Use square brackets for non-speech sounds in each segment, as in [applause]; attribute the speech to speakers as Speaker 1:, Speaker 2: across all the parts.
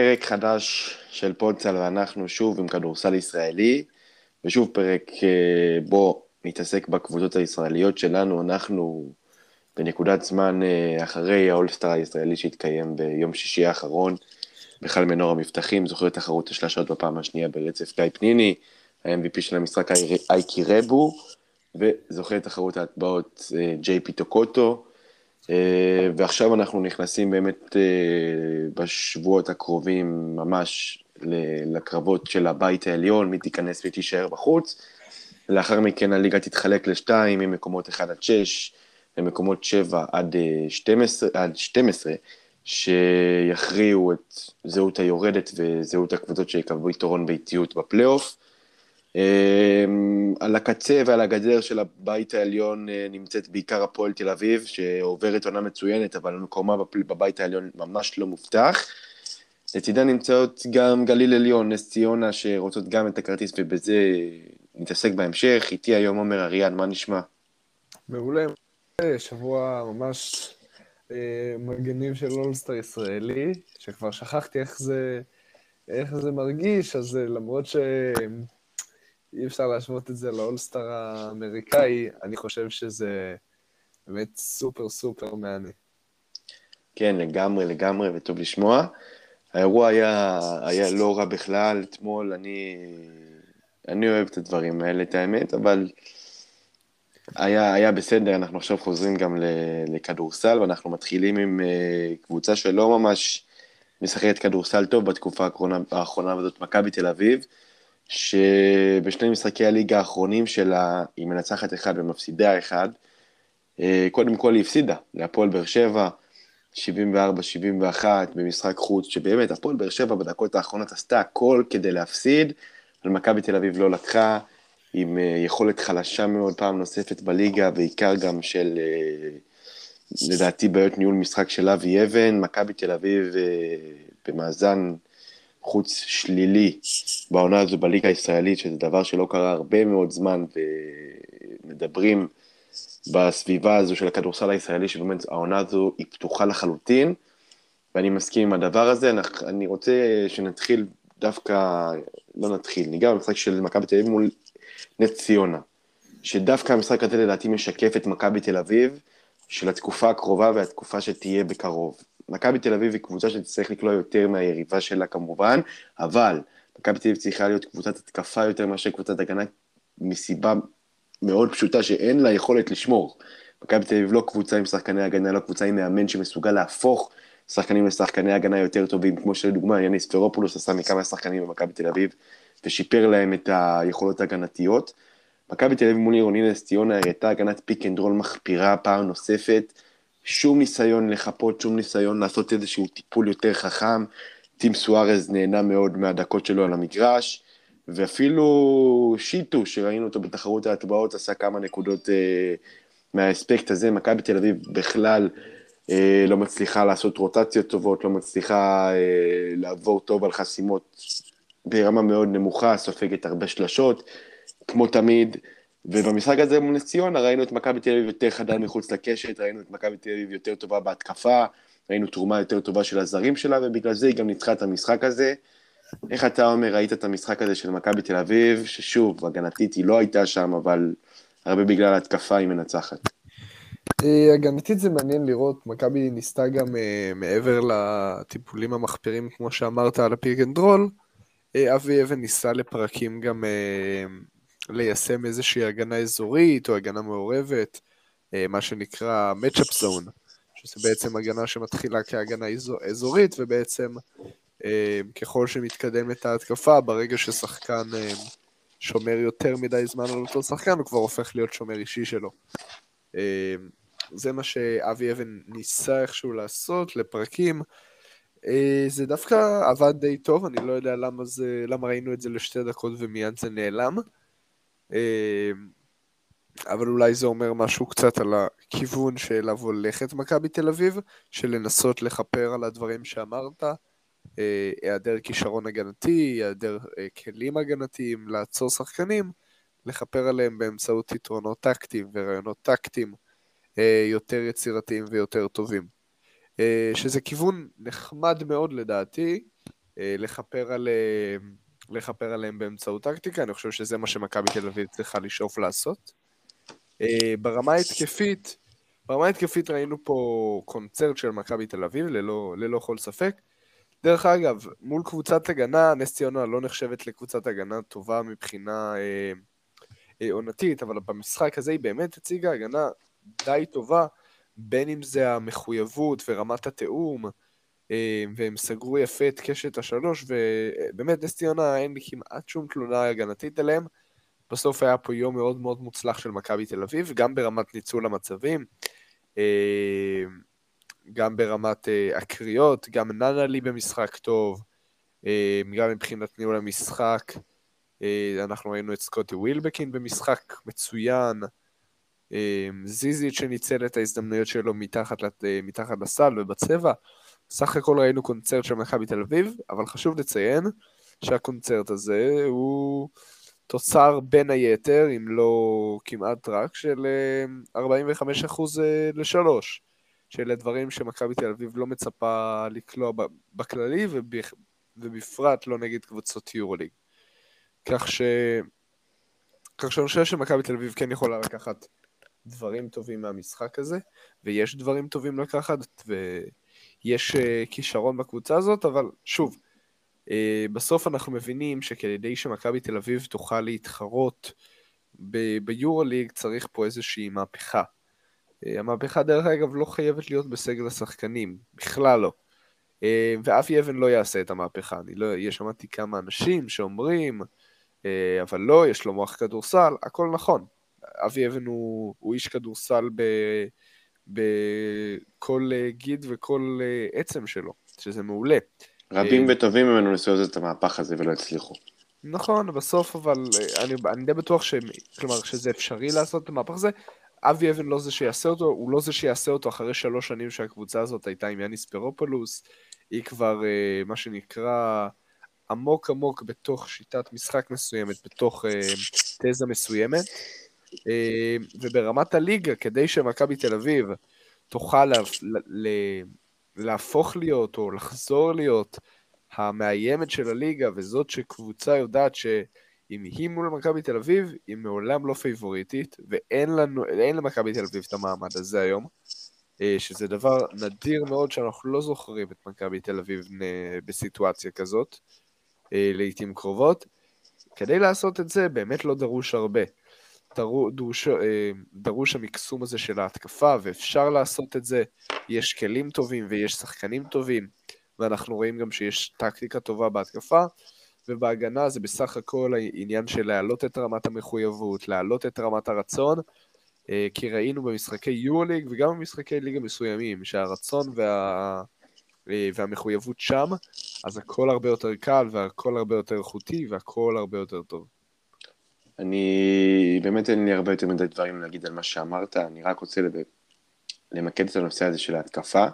Speaker 1: פרק חדש של פודסל ואנחנו שוב עם כדורסל ישראלי, ושוב פרק אה, בו נתעסק בקבוצות הישראליות שלנו, אנחנו בנקודת זמן אה, אחרי האולסטאר הישראלי שהתקיים ביום שישי האחרון, בהיכל מנורה מבטחים, זוכה תחרות השלשות בפעם השנייה ברצף גיא פניני, ה-MVP של המשחק אייק ירבו, וזוכה תחרות ההטבעות אה, ג'יי פי טוקוטו, אה, ועכשיו אנחנו נכנסים באמת אה, בשבועות הקרובים ממש לקרבות של הבית העליון, מי תיכנס ותישאר בחוץ. לאחר מכן הליגה תתחלק לשתיים, ממקומות 1 עד 6 למקומות 7 עד 12, עד 12 שיכריעו את זהות היורדת וזהות הקבוצות שיקבלו יתרון באיטיות בפלייאוף. אמ, על הקצה ועל הגדר של הבית העליון אה, נמצאת בעיקר הפועל תל אביב, שעוברת עונה מצוינת, אבל מקומה בבית העליון ממש לא מובטח. לצידה נמצאות גם גליל עליון, נס ציונה, שרוצות גם את הכרטיס, ובזה נתעסק בהמשך. איתי היום עומר אריאן, מה נשמע?
Speaker 2: מעולה, שבוע ממש אה, מגנים של אולסטר ישראלי, שכבר שכחתי איך זה, איך זה מרגיש, אז אה, למרות ש... אי אפשר להשוות את זה לאולסטאר האמריקאי, אני חושב שזה באמת סופר סופר מהנה.
Speaker 1: כן, לגמרי, לגמרי, וטוב לשמוע. האירוע היה, היה לא רע בכלל, אתמול אני, אני אוהב את הדברים האלה, את האמת, אבל היה, היה בסדר, אנחנו עכשיו חוזרים גם לכדורסל, ואנחנו מתחילים עם אה, קבוצה שלא ממש משחקת כדורסל טוב בתקופה האחרונה, האחרונה וזאת מכבי תל אביב. שבשני משחקי הליגה האחרונים שלה, היא מנצחת אחד ומפסידה אחד. אה, קודם כל היא הפסידה להפועל באר שבע, 74-71 במשחק חוץ, שבאמת הפועל באר שבע בדקות האחרונות עשתה הכל כדי להפסיד, אבל מכבי תל אביב לא לקחה, עם אה, יכולת חלשה מאוד פעם נוספת בליגה, בעיקר גם של, אה, לדעתי, בעיות ניהול משחק של אבי אבן, מכבי תל אביב במאזן חוץ שלילי בעונה הזו בליגה הישראלית, שזה דבר שלא קרה הרבה מאוד זמן, ומדברים בסביבה הזו של הכדורסל הישראלי, שבאמת העונה הזו היא פתוחה לחלוטין, ואני מסכים עם הדבר הזה. אני רוצה שנתחיל דווקא, לא נתחיל, ניגע במשחק של מכבי תל אביב מול נס ציונה, שדווקא המשחק הזה לדעתי משקף את מכבי תל אביב של התקופה הקרובה והתקופה שתהיה בקרוב. מכבי תל אביב היא קבוצה שתצטרך לקלוע יותר מהיריבה שלה כמובן, אבל מכבי תל אביב צריכה להיות קבוצת התקפה יותר מאשר קבוצת הגנה, מסיבה מאוד פשוטה שאין לה יכולת לשמור. מכבי תל אביב לא קבוצה עם שחקני הגנה, לא קבוצה עם מאמן שמסוגל להפוך שחקנים לשחקני הגנה יותר טובים, כמו שלדוגמה יאניס ספרופולוס עשה מכמה שחקנים במכבי תל אביב, ושיפר להם את היכולות ההגנתיות. מכבי תל אביב מול עירוני נס ציונה הראתה הגנת pick and roll מחפירה פעם נוספת, שום ניסיון לחפות, שום ניסיון לעשות איזשהו טיפול יותר חכם. טים סוארז נהנה מאוד מהדקות שלו על המגרש, ואפילו שיטו, שראינו אותו בתחרות ההטבעות, עשה כמה נקודות אה, מהאספקט הזה. מכבי תל אביב בכלל אה, לא מצליחה לעשות רוטציות טובות, לא מצליחה אה, לעבור טוב על חסימות ברמה מאוד נמוכה, סופגת הרבה שלשות, כמו תמיד. ובמשחק הזה מול נס ציונה ראינו את מכבי תל אביב יותר חדה מחוץ לקשת, ראינו את מכבי תל אביב יותר טובה בהתקפה, ראינו תרומה יותר טובה של הזרים שלה, ובגלל זה היא גם ניצחה את המשחק הזה. איך אתה אומר, ראית את המשחק הזה של מכבי תל אביב, ששוב, הגנתית היא לא הייתה שם, אבל הרבה בגלל ההתקפה היא מנצחת.
Speaker 2: אה, הגנתית זה מעניין לראות, מכבי ניסתה גם uh, מעבר לטיפולים המחפירים, כמו שאמרת, על ה pick and roll, אבי אבן ניסה לפרקים גם ליישם איזושהי הגנה אזורית או הגנה מעורבת, אה, מה שנקרא Matchup Zone, שזה בעצם הגנה שמתחילה כהגנה אזורית, ובעצם אה, ככל שמתקדמת ההתקפה, ברגע ששחקן אה, שומר יותר מדי זמן על אותו שחקן, הוא כבר הופך להיות שומר אישי שלו. זה מה שאבי אבן ניסה איכשהו לעשות לפרקים. זה דווקא עבד די טוב, אני לא יודע למה, זה, למה ראינו את זה לשתי דקות ומיד זה נעלם. אמ, אבל אולי זה אומר משהו קצת על הכיוון שאליו הולכת מכבי תל אביב, של לנסות לכפר על הדברים שאמרת, אה, היעדר כישרון הגנתי, היעדר אה, כלים הגנתיים לעצור שחקנים, לכפר עליהם באמצעות יתרונות טקטיים ורעיונות טקטיים אה, יותר יצירתיים ויותר טובים. שזה כיוון נחמד מאוד לדעתי, לכפר, על, לכפר עליהם באמצעות טקטיקה, אני חושב שזה מה שמכבי תל אביב צריכה לשאוף לעשות. ברמה ההתקפית, ברמה ההתקפית ראינו פה קונצרט של מכבי תל אביב, ללא, ללא כל ספק. דרך אגב, מול קבוצת הגנה, נס ציונה לא נחשבת לקבוצת הגנה טובה מבחינה אה, אה, עונתית, אבל במשחק הזה היא באמת הציגה הגנה די טובה, בין אם זה המחויבות ורמת התיאום, אה, והם סגרו יפה את קשת השלוש, ובאמת נס ציונה אין לי כמעט שום תלונה הגנתית עליהם. בסוף היה פה יום מאוד מאוד מוצלח של מכבי תל אביב, גם ברמת ניצול המצבים. אה, גם ברמת uh, הקריאות, גם ננה לי במשחק טוב, גם מבחינת ניהול המשחק. אנחנו ראינו את סקוטי ווילבקין במשחק מצוין, זיזית שניצל את ההזדמנויות שלו מתחת, מתחת לסל ובצבע. סך הכל ראינו קונצרט של מכבי תל אביב, אבל חשוב לציין שהקונצרט הזה הוא תוצר בין היתר, אם לא כמעט רק, של 45% ל-3. שאלה דברים שמכבי תל אביב לא מצפה לקלוע בכללי, ובפרט לא נגד קבוצות יורוליג. כך ש... כך שאני חושב שמכבי תל אביב כן יכולה לקחת דברים טובים מהמשחק הזה, ויש דברים טובים לקחת, ויש uh, כישרון בקבוצה הזאת, אבל שוב, uh, בסוף אנחנו מבינים שכדי שמכבי תל אביב תוכל להתחרות ביורוליג צריך פה איזושהי מהפכה. אה, המהפכה דרך אגב לא חייבת להיות בסגל השחקנים, בכלל לא. אה, ואבי אבן לא יעשה את המהפכה. אני לא, יש שמעתי כמה אנשים שאומרים, אה, אבל לא, יש לו מוח כדורסל, הכל נכון. אבי אבן הוא, הוא איש כדורסל ב, בכל גיד וכל עצם שלו, שזה מעולה.
Speaker 1: רבים וטובים ממנו ניסו לעשות את המהפך הזה ולא הצליחו.
Speaker 2: נכון, בסוף אבל אני, אני די בטוח ש, כלומר, שזה אפשרי לעשות את המהפך הזה, אבי אבן לא זה שיעשה אותו, הוא לא זה שיעשה אותו אחרי שלוש שנים שהקבוצה הזאת הייתה עם יאניס פרופולוס, היא כבר מה שנקרא עמוק עמוק בתוך שיטת משחק מסוימת, בתוך תזה מסוימת, וברמת הליגה, כדי שמכבי תל אביב תוכל לה, לה, להפוך להיות או לחזור להיות המאיימת של הליגה, וזאת שקבוצה יודעת ש... אם היא מול מכבי תל אביב, היא מעולם לא פייבוריטית, ואין לנו, למכבי תל אביב את המעמד הזה היום, אה, שזה דבר נדיר מאוד שאנחנו לא זוכרים את מכבי תל אביב בסיטואציה כזאת, אה, לעיתים קרובות. כדי לעשות את זה באמת לא דרוש הרבה. דרוש, אה, דרוש המקסום הזה של ההתקפה, ואפשר לעשות את זה. יש כלים טובים ויש שחקנים טובים, ואנחנו רואים גם שיש טקטיקה טובה בהתקפה. ובהגנה זה בסך הכל העניין של להעלות את רמת המחויבות, להעלות את רמת הרצון, אה, כי ראינו במשחקי יורו-ליג וגם במשחקי ליגה מסוימים, שהרצון וה... אה, והמחויבות שם, אז הכל הרבה יותר קל והכל הרבה יותר איכותי והכל הרבה יותר טוב.
Speaker 1: אני, באמת אין לי הרבה יותר מדי דברים להגיד על מה שאמרת, אני רק רוצה למקד את הנושא הזה של ההתקפה.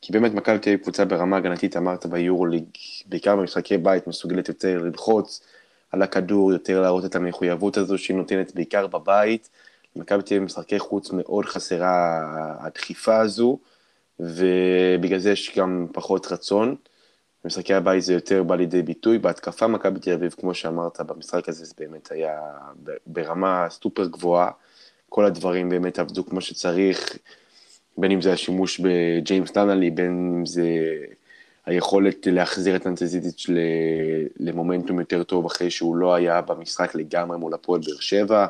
Speaker 1: כי באמת מכבי תהיה קבוצה ברמה הגנתית, אמרת ביורוליג, בעיקר במשחקי בית, מסוגלת יותר ללחוץ על הכדור, יותר להראות את המחויבות הזו שהיא נותנת בעיקר בבית. מכבי תהיה במשחקי חוץ מאוד חסרה הדחיפה הזו, ובגלל זה יש גם פחות רצון. במשחקי הבית זה יותר בא לידי ביטוי. בהתקפה מכבי תל אביב, כמו שאמרת, במשחק הזה זה באמת היה ברמה סופר גבוהה. כל הדברים באמת עבדו כמו שצריך. בין אם זה השימוש בג'יימס נאנלי, בין אם זה היכולת להחזיר את אנטה זיזיץ' למומנטום יותר טוב אחרי שהוא לא היה במשחק לגמרי מול הפועל באר שבע.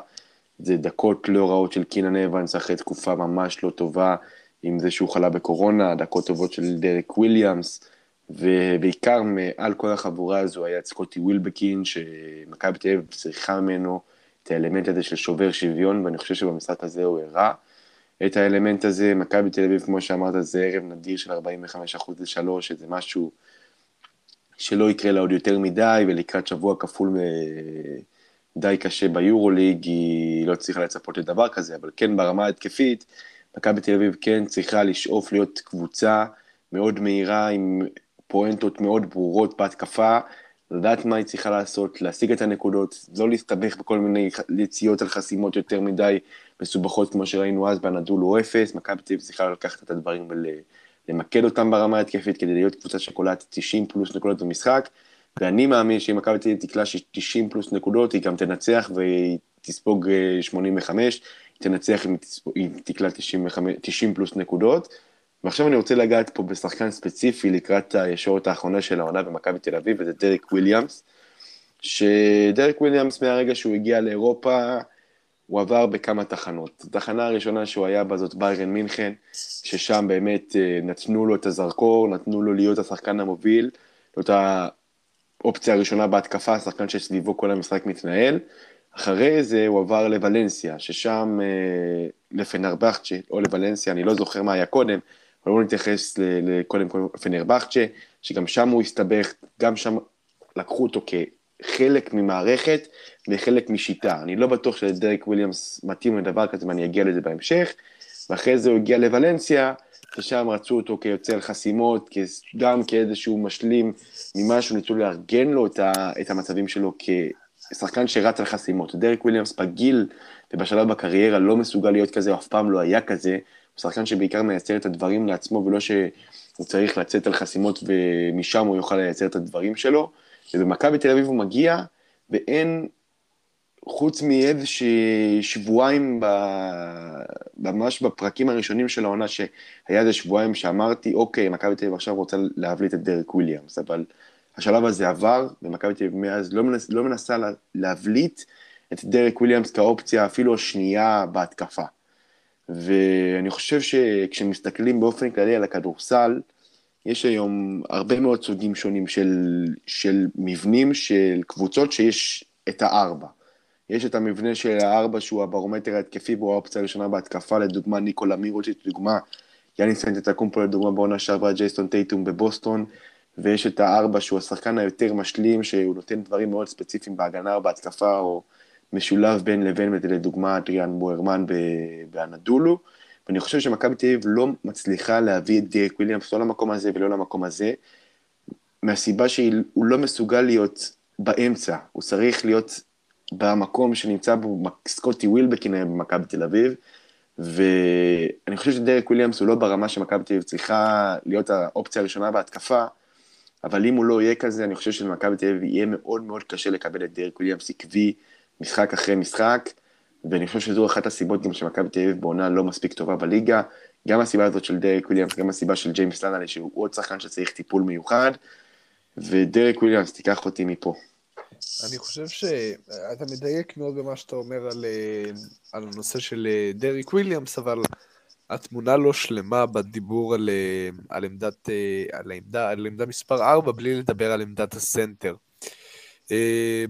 Speaker 1: זה דקות לא רעות של קינן אוונס אחרי תקופה ממש לא טובה, עם זה שהוא חלה בקורונה, דקות טובות של דרק וויליאמס, ובעיקר מעל כל החבורה הזו היה סקוטי ווילבקין, שמכבי תל אביב צריכה ממנו את האלמנט הזה של שובר שוויון, ואני חושב שבמשחק הזה הוא הראה. את האלמנט הזה, מכבי תל אביב, כמו שאמרת, זה ערב נדיר של 45% ל-3, שזה משהו שלא יקרה לה עוד יותר מדי, ולקראת שבוע כפול די קשה ביורוליג, היא לא צריכה לצפות לדבר כזה, אבל כן ברמה ההתקפית, מכבי תל אביב כן צריכה לשאוף להיות קבוצה מאוד מהירה, עם פואנטות מאוד ברורות בהתקפה, לדעת מה היא צריכה לעשות, להשיג את הנקודות, לא להסתבך בכל מיני יציאות על חסימות יותר מדי מסובכות כמו שראינו אז בנדול או אפס, מכבי תל אביב צריכה לקחת את הדברים למקד אותם ברמה ההתקפית כדי להיות קבוצה שקולעת 90 פלוס נקודות במשחק, ואני מאמין שאם מכבי תל אביב תקלע 90 פלוס נקודות, היא גם תנצח והיא תספוג 85, אה, היא תנצח אם היא תקלע 90 פלוס נקודות. ועכשיו אני רוצה לגעת פה בשחקן ספציפי לקראת הישורת האחרונה של העונה במכבי תל אביב, וזה דריק וויליאמס. שדריק וויליאמס מהרגע שהוא הגיע לאירופה, הוא עבר בכמה תחנות. התחנה הראשונה שהוא היה בה זאת ביירן מינכן, ששם באמת אה, נתנו לו את הזרקור, נתנו לו להיות השחקן המוביל, זאת האופציה הראשונה בהתקפה, השחקן שסביבו כל המשחק מתנהל. אחרי זה הוא עבר לוולנסיה, ששם אה, לפנרבכצ'ה, או לוולנסיה, אני לא זוכר מה היה קודם, אבל בואו נתייחס קודם כל לפנרבכצ'ה, שגם שם הוא הסתבך, גם שם לקחו אותו כחלק ממערכת וחלק משיטה. אני לא בטוח שדרק וויליאמס מתאים לדבר כזה, ואני אגיע לזה בהמשך. ואחרי זה הוא הגיע לוולנסיה, ושם רצו אותו כיוצר חסימות, גם כאיזשהו משלים ממשהו, ניסו לארגן לו את המצבים שלו כשחקן שרץ על חסימות. דרק וויליאמס בגיל ובשלב בקריירה לא מסוגל להיות כזה, הוא אף פעם לא היה כזה. הוא שחקן שבעיקר מייצר את הדברים לעצמו, ולא שהוא צריך לצאת על חסימות ומשם הוא יוכל לייצר את הדברים שלו. ובמכבי תל אביב הוא מגיע, ואין, חוץ מאיזה שבועיים, ב... ממש בפרקים הראשונים של העונה, שהיה איזה שבועיים שאמרתי, אוקיי, מכבי תל אביב עכשיו רוצה להבליט את דרק וויליאמס, אבל השלב הזה עבר, ומכבי תל אביב מאז לא, מנס, לא מנסה להבליט את דרק וויליאמס כאופציה אפילו השנייה בהתקפה. ואני חושב שכשמסתכלים באופן כללי על הכדורסל, יש היום הרבה מאוד סוגים שונים של, של מבנים של קבוצות שיש את הארבע. יש את המבנה של הארבע שהוא הברומטר ההתקפי בו האופציה הראשונה בהתקפה, לדוגמה ניקולה מירוצ'יץ', לדוגמה יאני סנטטקומפו, לדוגמה בעונה שעברה ג'ייסטון טייטום בבוסטון, ויש את הארבע שהוא השחקן היותר משלים, שהוא נותן דברים מאוד ספציפיים בהגנה או בהתקפה, או משולב בין לבין, לדוגמה אדריאן מורמן באנאדולו. ואני חושב שמכבי תל אביב לא מצליחה להביא את דרק וויליאמס לא למקום הזה ולא למקום הזה, מהסיבה שהוא לא מסוגל להיות באמצע, הוא צריך להיות במקום שנמצא בו סקוטי ווילבקין במכבי תל אביב, ואני חושב שדרק וויליאמס הוא לא ברמה שמכבי תל אביב צריכה להיות האופציה הראשונה בהתקפה, אבל אם הוא לא יהיה כזה, אני חושב שלמכבי תל אביב יהיה מאוד מאוד קשה לקבל את דרק וויליאמס עקבי משחק אחרי משחק, ואני חושב שזו אחת הסיבות גם שמכבי תל אביב בעונה לא מספיק טובה בליגה, גם הסיבה הזאת של דרק וויליאמס, גם הסיבה של ג'יימס נאנלי, שהוא עוד שחקן שצריך טיפול מיוחד, ודרק וויליאמס, תיקח אותי מפה.
Speaker 2: אני חושב שאתה מדייק מאוד במה שאתה אומר על, אה, על הנושא של אה, דרק וויליאמס, אבל התמונה לא שלמה בדיבור על, אה, על, עמדת, על, העמדה, על עמדה מספר 4, בלי לדבר על עמדת הסנטר.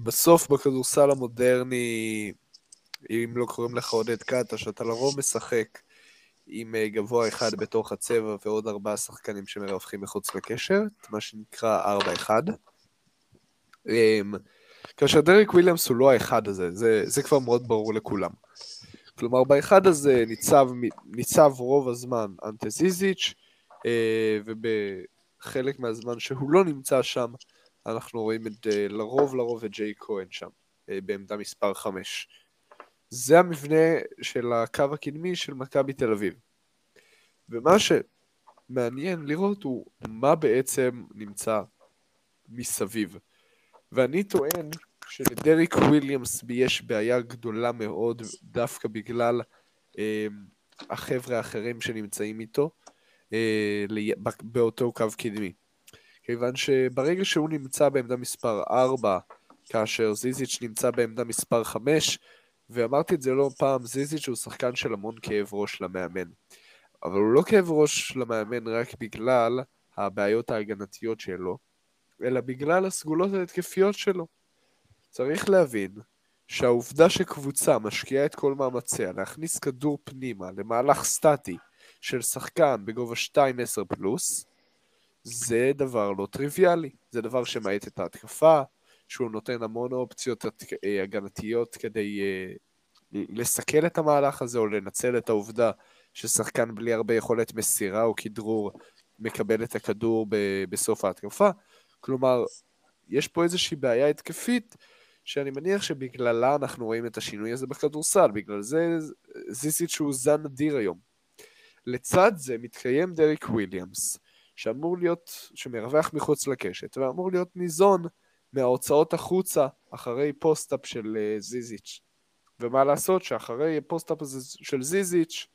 Speaker 2: בסוף בכדורסל המודרני, אם לא קוראים לך עודד קאטה, שאתה לרוב משחק עם אה, גבוה אחד בתוך הצבע ועוד ארבעה שחקנים שמרווחים מחוץ לקשר, מה שנקרא 4-1. אמ, כאשר דריק וויליאמס הוא לא האחד הזה, זה, זה כבר מאוד ברור לכולם. כלומר, באחד הזה ניצב, ניצב רוב הזמן אנטה זיזיץ', אה, ובחלק מהזמן שהוא לא נמצא שם, אנחנו רואים את, אה, לרוב לרוב את ג'יי כהן שם, בעמדה מספר 5. זה המבנה של הקו הקדמי של מכבי תל אביב. ומה שמעניין לראות הוא מה בעצם נמצא מסביב. ואני טוען שלדריק וויליאמס יש בעיה גדולה מאוד דווקא בגלל אה, החבר'ה האחרים שנמצאים איתו אה, באותו קו קדמי. כיוון שברגע שהוא נמצא בעמדה מספר 4, כאשר זיזיץ' נמצא בעמדה מספר 5, ואמרתי את זה לא פעם, זיזיץ' הוא שחקן של המון כאב ראש למאמן. אבל הוא לא כאב ראש למאמן רק בגלל הבעיות ההגנתיות שלו, אלא בגלל הסגולות ההתקפיות שלו. צריך להבין שהעובדה שקבוצה משקיעה את כל מאמציה להכניס כדור פנימה למהלך סטטי של שחקן בגובה 2-10 פלוס, זה דבר לא טריוויאלי. זה דבר שמאט את ההתקפה, שהוא נותן המון אופציות אה, הגנתיות כדי אה, לסכל את המהלך הזה או לנצל את העובדה ששחקן בלי הרבה יכולת מסירה או כדרור מקבל את הכדור בסוף ההתקפה. כלומר, יש פה איזושהי בעיה התקפית שאני מניח שבגללה אנחנו רואים את השינוי הזה בכדורסל, בגלל זה זיזיץ' שהוא זן אדיר היום. לצד זה מתקיים דרק וויליאמס, שאמור להיות, שמרווח מחוץ לקשת, ואמור להיות ניזון מההוצאות החוצה אחרי post-up של uh, זיזיץ'. ומה לעשות שאחרי post-up של זיזיץ',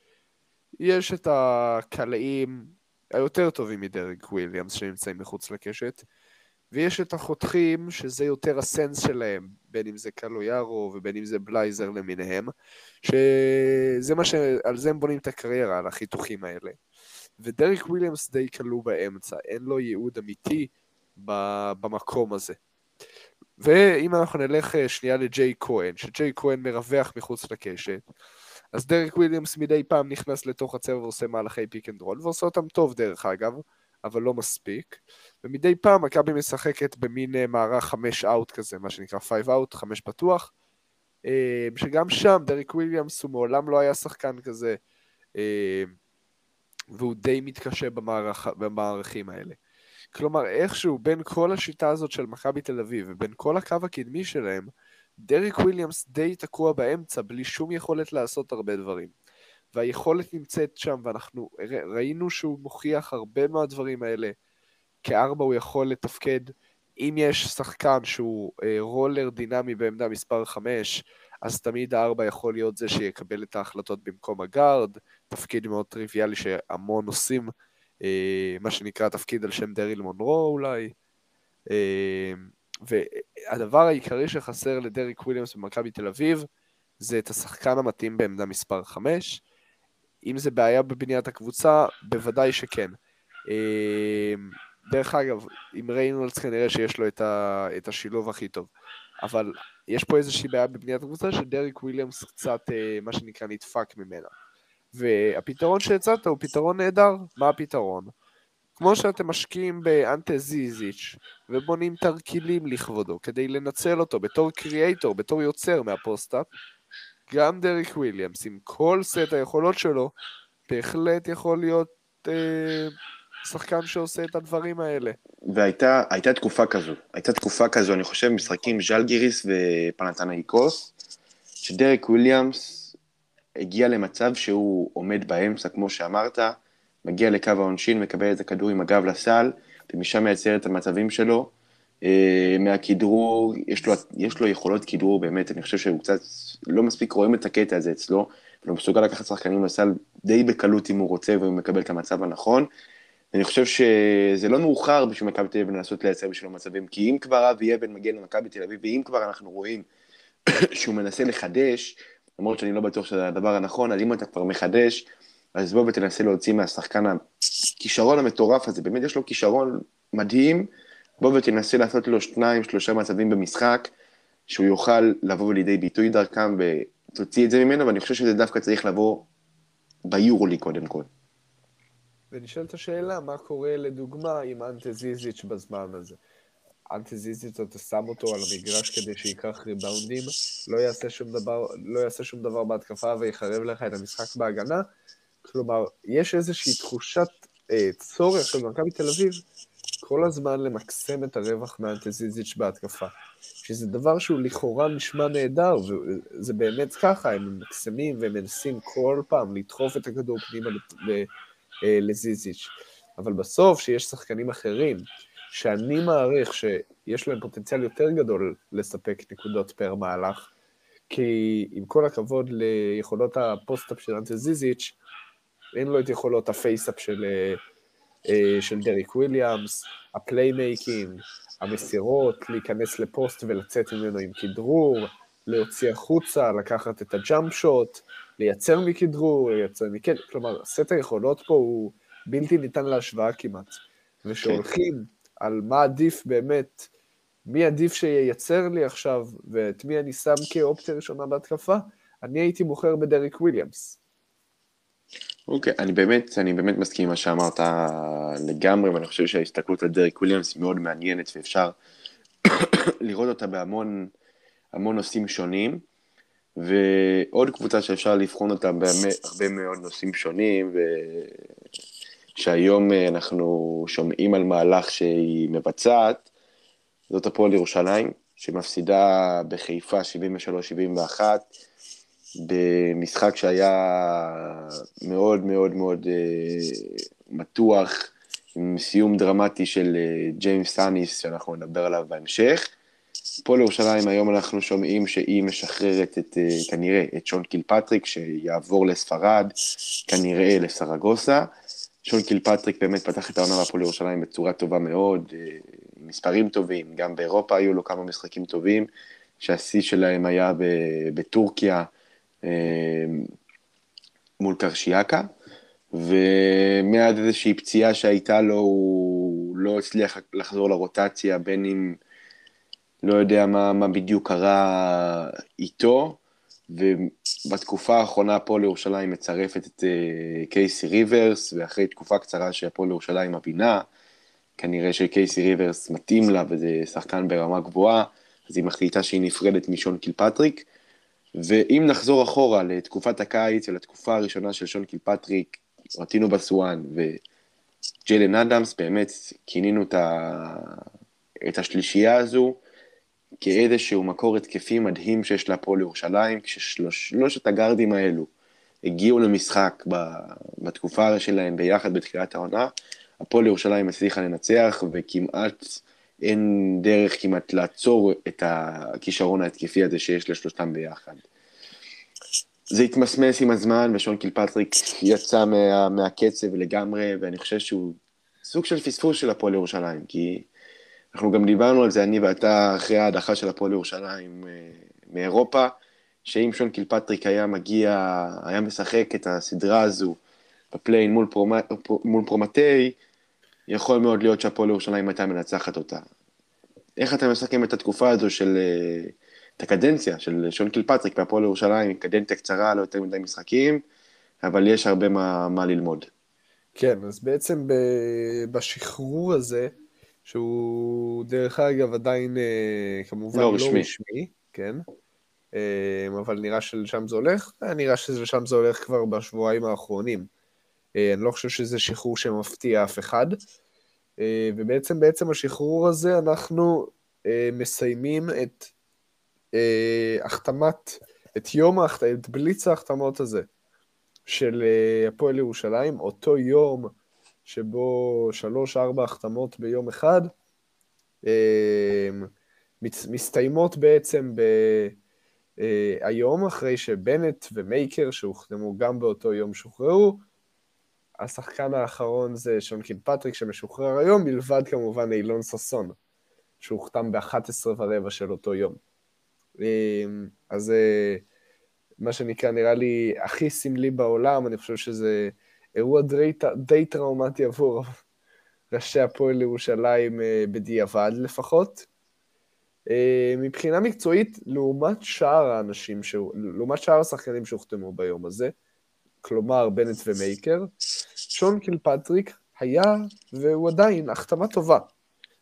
Speaker 2: יש את הקלעים היותר טובים מדרק וויליאמס שנמצאים מחוץ לקשת, ויש את החותכים שזה יותר ה sense שלהם, בין אם זה קלויארו ובין אם זה בלייזר למיניהם, שזה מה ש... על זה הם בונים את הקריירה, על החיתוכים האלה. ודרק וויליאמס די כלוא באמצע, אין לו ייעוד אמיתי במקום הזה. ואם אנחנו נלך אה, שנייה לג'יי כהן, שג'יי כהן מרווח מחוץ לקשת, אז דרק וויליאמס מדי פעם נכנס לתוך הצבע ועושה מהלכי pick and roll, ועושה אותם טוב דרך אגב, אבל לא מספיק. ומדי פעם מכבי משחקת במין אה, מערך חמש out כזה, מה שנקרא five out, חמש פתוח, אה, שגם שם דרק וויליאמס הוא מעולם לא היה שחקן כזה, והוא די מתקשה במערך, במערכים האלה. כלומר, איכשהו בין כל השיטה הזאת של מכבי תל אביב ובין כל הקו הקדמי שלהם, דרק וויליאמס די תקוע באמצע בלי שום יכולת לעשות הרבה דברים. והיכולת נמצאת שם, ואנחנו ראינו שהוא מוכיח הרבה מהדברים האלה. כארבע הוא יכול לתפקד. אם יש שחקן שהוא אה, רולר דינמי בעמדה מספר 5, אז תמיד הארבע יכול להיות זה שיקבל את ההחלטות במקום הגארד, תפקיד מאוד טריוויאלי שהמון עושים אה, מה שנקרא תפקיד על שם דריל מונרו אולי. אה, והדבר העיקרי שחסר לדריק וויליאמס במכבי תל אביב זה את השחקן המתאים בעמדה מספר 5. אם זה בעיה בבניית הקבוצה, בוודאי שכן. אה, דרך אגב, עם ריינולדס כנראה שיש לו את, ה, את השילוב הכי טוב. אבל יש פה איזושהי בעיה בבניית הקבוצה שדריק וויליאמס קצת, מה שנקרא, נדפק ממנה. והפתרון שהצעת הוא פתרון נהדר. מה הפתרון? כמו שאתם משקיעים באנטה זיזיץ' ובונים תרגילים לכבודו כדי לנצל אותו בתור creator, בתור יוצר מה post-up, גם דריק וויליאמס עם כל סט היכולות שלו, בהחלט יכול להיות אה, שחקן שעושה את הדברים האלה.
Speaker 1: והייתה תקופה כזו, הייתה תקופה כזו, אני חושב, משחקים ז'לגיריס ופנתנאיקוס, שדריק וויליאמס הגיע למצב שהוא עומד באמצע, כמו שאמרת, מגיע לקו העונשין, מקבל את הכדור עם הגב לסל, ומשם מייצר את המצבים שלו. אה, מהכדרור, יש לו, יש לו יכולות כדרור באמת, אני חושב שהוא קצת, לא מספיק רואים את הקטע הזה אצלו, והוא מסוגל לקחת שחקנים לסל די בקלות אם הוא רוצה והוא מקבל את המצב הנכון. אני חושב שזה לא מאוחר בשביל מכבי תל אביב לנסות לייצר בשבילו מצבים, כי אם כבר אבי אבן מגיע למכבי תל אביב, ואם כבר אנחנו רואים שהוא מנסה לחדש, למרות שאני לא בטוח שזה הדבר הנכון, אז אם אתה כבר מחדש, אז בוא ותנסה להוציא מהשחקן הכישרון המטורף הזה, באמת יש לו כישרון מדהים, בוא ותנסה לעשות לו שניים, שלושה מצבים במשחק, שהוא יוכל לבוא לידי ביטוי דרכם ותוציא את זה ממנו, ואני חושב שזה דווקא צריך לבוא ביורולי קודם כל.
Speaker 2: ונשאלת השאלה, מה קורה לדוגמה עם אנטה זיזיץ' בזמן הזה? אנטי-זיזית, אתה שם אותו על המגרש כדי שייקח ריבאונדים, לא יעשה שום דבר, לא יעשה שום דבר בהתקפה ויחרב לך את המשחק בהגנה. כלומר, יש איזושהי תחושת אה, צורך של מכבי תל אביב כל הזמן למקסם את הרווח מאנטה זיזיץ' בהתקפה. שזה דבר שהוא לכאורה נשמע נהדר, וזה באמת ככה, הם ממקסמים ומנסים כל פעם לדחוף את הכדור פנימה אה, לזיזיץ'. אבל בסוף, שיש שחקנים אחרים, שאני מעריך שיש להם פוטנציאל יותר גדול לספק נקודות per מהלך, כי עם כל הכבוד ליכולות ה post-up של אנטה זיזיץ', אין לו את יכולות ה face-up של, אה, של דריק וויליאמס, ה playmaking, המסירות, להיכנס לפוסט ולצאת ממנו עם כדרור, להוציא החוצה, לקחת את ה jump shot, לייצר מכדרור, לייצר מכאן, כלומר, סט היכולות פה הוא בלתי ניתן להשוואה כמעט. ושהולכים על מה עדיף באמת, מי עדיף שייצר לי עכשיו, ואת מי אני שם כאופציה ראשונה בהתקפה, אני הייתי בוחר בדריק וויליאמס.
Speaker 1: אוקיי, okay, אני באמת, אני באמת מסכים עם מה שאמרת לגמרי, ואני חושב שההסתכלות על דריק וויליאמס היא מאוד מעניינת, ואפשר [coughs] לראות אותה בהמון המון נושאים שונים. ועוד קבוצה שאפשר לבחון אותה בהרבה מאוד נושאים שונים. שהיום אה, אנחנו שומעים על מהלך שהיא מבצעת, זאת הפועל ירושלים, שמפסידה בחיפה 73-71. במשחק שהיה מאוד מאוד מאוד מתוח, עם סיום דרמטי של ג'יימס סאניס, שאנחנו נדבר עליו בהמשך. פה לירושלים היום אנחנו שומעים שהיא משחררת את, כנראה את שון קילפטריק, שיעבור לספרד, כנראה לסרגוסה. שון קילפטריק באמת פתח את העונה בהפועל ירושלים בצורה טובה מאוד, עם מספרים טובים, גם באירופה היו לו כמה משחקים טובים, שהשיא שלהם היה בטורקיה אה, מול קרשיאקה, ומעד איזושהי פציעה שהייתה לו, הוא לא הצליח לחזור לרוטציה, בין אם לא יודע מה, מה בדיוק קרה איתו, ובתקופה האחרונה פה לירושלים מצרפת את uh, קייסי ריברס, ואחרי תקופה קצרה שהפועל ירושלים מבינה, כנראה שקייסי ריברס מתאים לה וזה שחקן ברמה גבוהה, אז היא מחליטה שהיא נפרדת משון קילפטריק. ואם נחזור אחורה לתקופת הקיץ, ולתקופה הראשונה של שון קילפטריק, רטין אובסואן וג'יילן אדמס, באמת כינינו את, ה... את השלישייה הזו כאיזשהו מקור התקפי מדהים שיש להפועל ירושלים, כששלושת הגארדים האלו הגיעו למשחק בתקופה שלהם ביחד בתחילת העונה, הפועל ירושלים הצליחה לנצח, וכמעט אין דרך כמעט לעצור את הכישרון ההתקפי הזה שיש לשלושתם ביחד. זה התמסמס עם הזמן, ושון קילפטריק יצא מה, מהקצב לגמרי, ואני חושב שהוא סוג של פספוס של הפועל ירושלים, כי אנחנו גם דיברנו על זה, אני ואתה, אחרי ההדחה של הפועל ירושלים אה, מאירופה, שאם שון קילפטריק היה מגיע, היה משחק את הסדרה הזו ב play-in מול, פרומ... מול פרומתיי, יכול מאוד להיות שהפועל ירושלים הייתה מנצחת אותה. איך אתה מסכם את התקופה הזו של, אה, את הקדנציה של שון קילפטריק בהפועל ירושלים, קדנציה קצרה, לא יותר מדי משחקים, אבל יש הרבה מה, מה ללמוד.
Speaker 2: כן, אז בעצם בשחרור הזה, שהוא דרך אגב עדיין אה, כמובן לא, לא רשמי. רשמי, כן, אה, אבל נראה שלשם זה הולך, נראה שלשם זה הולך כבר בשבועיים האחרונים. אה, אני לא חושב שזה שחרור שמפתיע אף אחד. אה, ובעצם בעצם השחרור הזה אנחנו אה, מסיימים את החתמת, את יום ההחתמה, את בליץ ההחתמות הזה של הפועל ירושלים, אותו יום שבו שלוש-ארבע החתמות ביום אחד, מסתיימות בעצם ב... היום, אחרי שבנט ומייקר, שהוחתמו גם באותו יום, שוחררו, השחקן האחרון זה שון פטריק שמשוחרר היום, מלבד כמובן אילון ששון, שהוחתם ב-11 ורבע של אותו יום. אמ, אז אה, מה שנקרא, נראה לי הכי סמלי בעולם, אני חושב שזה אירוע די, די טראומטי עבור [laughs] ראשי הפועל ירושלים אה, בדיעבד לפחות. אה, מבחינה מקצועית, לעומת שאר האנשים, לעומת שאר השחקנים שהוחתמו ביום הזה, כלומר בנט ומייקר, שון קילפטריק היה, והוא עדיין, החתמה טובה.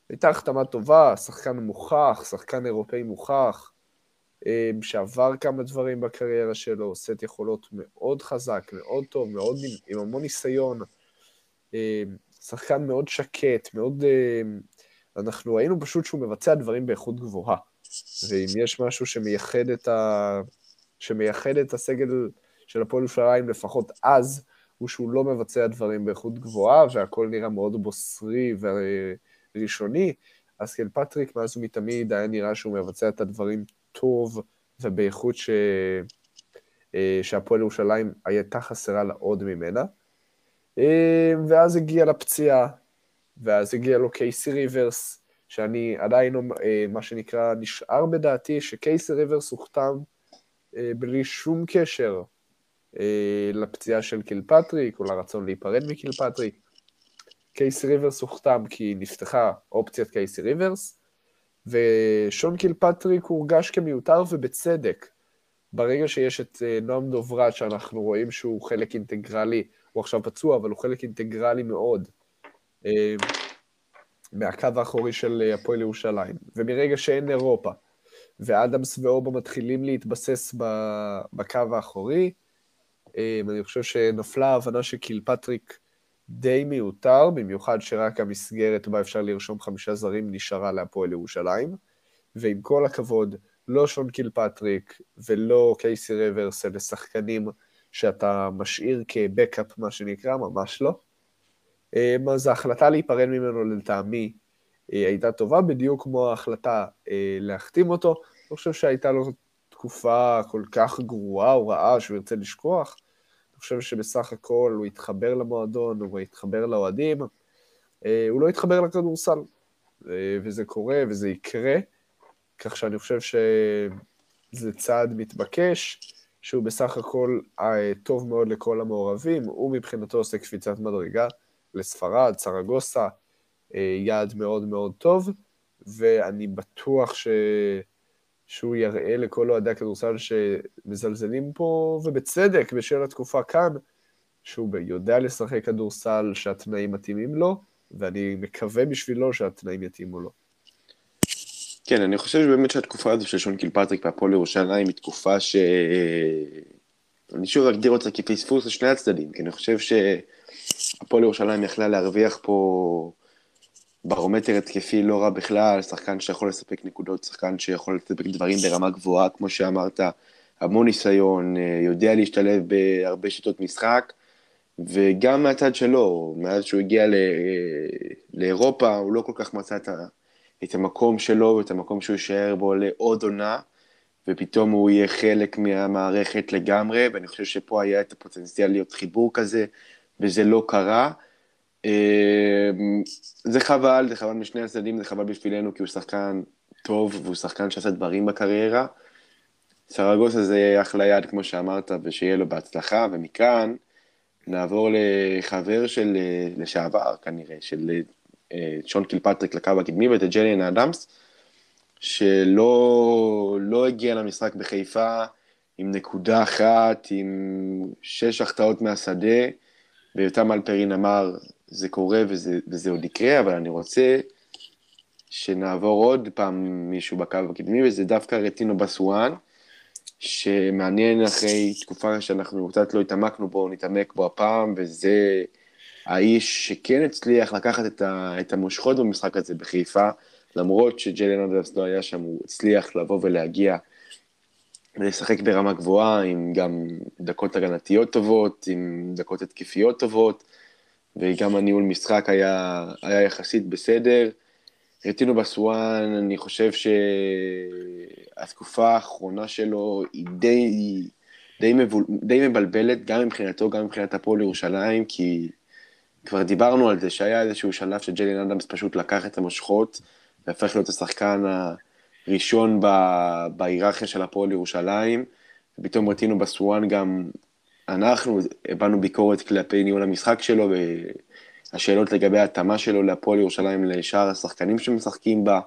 Speaker 2: הייתה החתמה טובה, שחקן מוכח, שחקן אירופאי מוכח, שעבר כמה דברים בקריירה שלו, סט יכולות מאוד חזק, מאוד טוב, מאוד עם המון ניסיון. אה, שחקן מאוד שקט, מאוד... אה, אנחנו ראינו פשוט שהוא מבצע דברים באיכות גבוהה. ואם יש משהו שמייחד את, ה... שמייחד את הסגל של הפועל ירושלים, לפחות אז, הוא שהוא לא מבצע דברים באיכות גבוהה, והכל נראה מאוד בוסרי וראשוני, אז כן, פטריק מאז ומתמיד היה נראה שהוא מבצע את הדברים טוב ובאיכות ש... אה, שהפועל ירושלים הייתה חסרה לה עוד ממנה. אה, ואז הגיע לפציעה, ואז הגיע לו קייסי ריברס, שאני עדיין, אה, מה שנקרא, נשאר בדעתי שקייסי ריברס הוחתם בלי שום קשר לפציעה של קילפטריק, או לרצון להיפרד מקילפטריק. קייסי ריברס הוחתם כי נפתחה אופציית קייסי ריברס, ושון קילפטריק הורגש כמיותר ובצדק. ברגע שיש את אה, נועם דוברת, שאנחנו רואים שהוא חלק אינטגרלי, הוא עכשיו פצוע, אבל הוא חלק אינטגרלי מאוד, אה, מהקו האחורי של הפועל ירושלים. ומרגע שאין אירופה, ואדמס ואובה מתחילים להתבסס בקו האחורי, אני חושב שנפלה ההבנה שקילפטריק די מיותר, במיוחד שרק המסגרת בה אפשר לרשום חמישה זרים נשארה להפועל ירושלים. ועם כל הכבוד לא שון קילפטריק ולא קייסי ריברס, אלה שחקנים שאתה משאיר כ backup, מה שנקרא, ממש לא. אמ, אז ההחלטה להיפרד ממנו לטעמי אה, הייתה טובה, בדיוק כמו ההחלטה אה, להחתים אותו. אני חושב שהייתה לו תקופה כל כך גרועה או רעה שהוא ירצה לשכוח. אני חושב שבסך הכל הוא התחבר למועדון, הוא התחבר לאוהדים, אה, הוא לא התחבר לכדורסל. וזה קורה וזה יקרה, כך שאני חושב שזה צעד מתבקש, שהוא בסך הכל טוב מאוד לכל המעורבים, הוא מבחינתו עושה קפיצת מדרגה. לספרד, סרגוסה, אה, יעד מאוד מאוד טוב, ואני בטוח ש... שהוא יראה לכל אוהדי הכדורסל שמזלזלים פה, ובצדק, בשל התקופה כאן, שהוא יודע לשחק כדורסל שהתנאים מתאימים לו, ואני מקווה בשבילו שהתנאים יתאימו לו.
Speaker 1: כן, אני חושב שבאמת שהתקופה הזו של שון קילפטריק והפועל ירושלים היא תקופה ש... אני שוב אגדיר אותה כפספוס לשני הצדדים, כי אני חושב ש... הפועל ירושלים יכלה להרוויח פה ברומטר התקפי לא רע בכלל, שחקן שיכול לספק נקודות, שחקן שיכול לספק דברים ברמה גבוהה, כמו שאמרת, המון ניסיון, אה, יודע להשתלב בהרבה שיטות משחק, וגם מהצד שלו, מאז שהוא הגיע ל... לאירופה, הוא לא כל כך מצא את, ה... את המקום שלו ואת המקום שהוא יישאר בו לעוד עונה, ופתאום הוא יהיה חלק מהמערכת לגמרי, ואני חושב שפה היה את הפוטנציאל להיות חיבור כזה, וזה לא קרה. אמ, זה חבל, זה חבל משני הצדדים, זה חבל בשבילנו, כי הוא שחקן טוב, והוא שחקן שעשה דברים בקריירה. סרגוסה זה אחלה יעד, כמו שאמרת, ושיהיה לו בהצלחה, ומכאן נעבור לחבר של, לשעבר כנראה, של אה, שון קילפטריק לקו הקדמי, ואת ג'יילן אדמס, שלא לא הגיע למשחק בחיפה עם נקודה אחת, עם שש החטאות מהשדה. ויותם אלפרין אמר, זה קורה וזה, וזה עוד יקרה, אבל אני רוצה שנעבור עוד פעם מישהו בקו הקדמי, וזה דווקא רטינו בסואן, שמעניין אחרי תקופה שאנחנו קצת לא התעמקנו בו, נתעמק בו הפעם, וזה האיש שכן הצליח לקחת את, ה, את המושכות במשחק הזה בחיפה, למרות שג'לן אדרס לא היה שם, הוא הצליח לבוא ולהגיע ולשחק ברמה גבוהה, עם גם דקות הגנתיות טובות, עם דקות התקפיות טובות, וגם הניהול משחק היה, היה יחסית בסדר. רטינו בסואן, אני חושב שהתקופה האחרונה שלו היא די, די, מבול, די מבלבלת, גם מבחינתו, גם מבחינת הפועל ירושלים, כי כבר דיברנו על זה, שהיה איזשהו שלב שג'לין אדמס פשוט לקח את המושכות, והפך להיות השחקן ה... ראשון בהיררכיה של הפועל ירושלים, ופתאום רצינו בסואן גם, אנחנו הבענו ביקורת כלפי ניהול המשחק שלו, והשאלות לגבי ההתאמה שלו להפועל ירושלים לשאר השחקנים שמשחקים בה,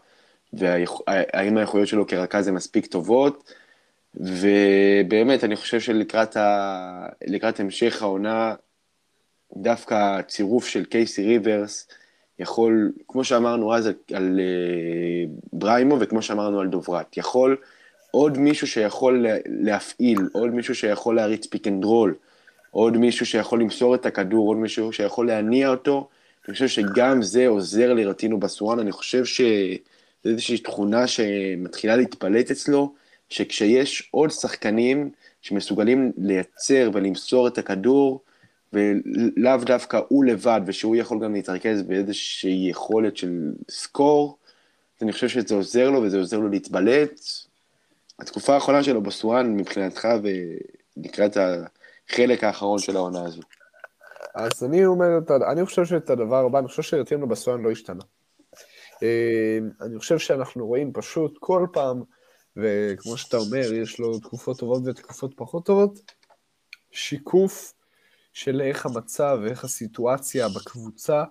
Speaker 1: והאם האיכויות שלו כרכז הן מספיק טובות, ובאמת, אני חושב שלקראת ה... המשך העונה, דווקא הצירוף של קייסי ריברס, יכול, כמו שאמרנו אז על, על uh, בריימו וכמו שאמרנו על דוברת, יכול עוד מישהו שיכול להפעיל, עוד מישהו שיכול להריץ pick and roll, עוד מישהו שיכול למסור את הכדור, עוד מישהו שיכול להניע אותו, אני חושב שגם זה עוזר לרטין אובסוהאן, אני חושב שזו איזושהי תכונה שמתחילה להתבלט אצלו, שכשיש עוד שחקנים שמסוגלים לייצר ולמסור את הכדור, ולאו דווקא הוא לבד, ושהוא יכול גם להתרכז באיזושהי יכולת של scorer, אני חושב שזה עוזר לו וזה עוזר לו להתבלט. התקופה האחרונה שלו בסואן מבחינתך ולקראת החלק האחרון של העונה הזו.
Speaker 2: אז אני אומר, אני חושב שאת הדבר הבא, אני חושב שרטינו בסואן לא השתנה. אה, אני חושב שאנחנו רואים פשוט כל פעם, וכמו שאתה אומר, יש לו תקופות טובות ותקופות פחות טובות, שיקוף של איך המצב ואיך הסיטואציה בקבוצה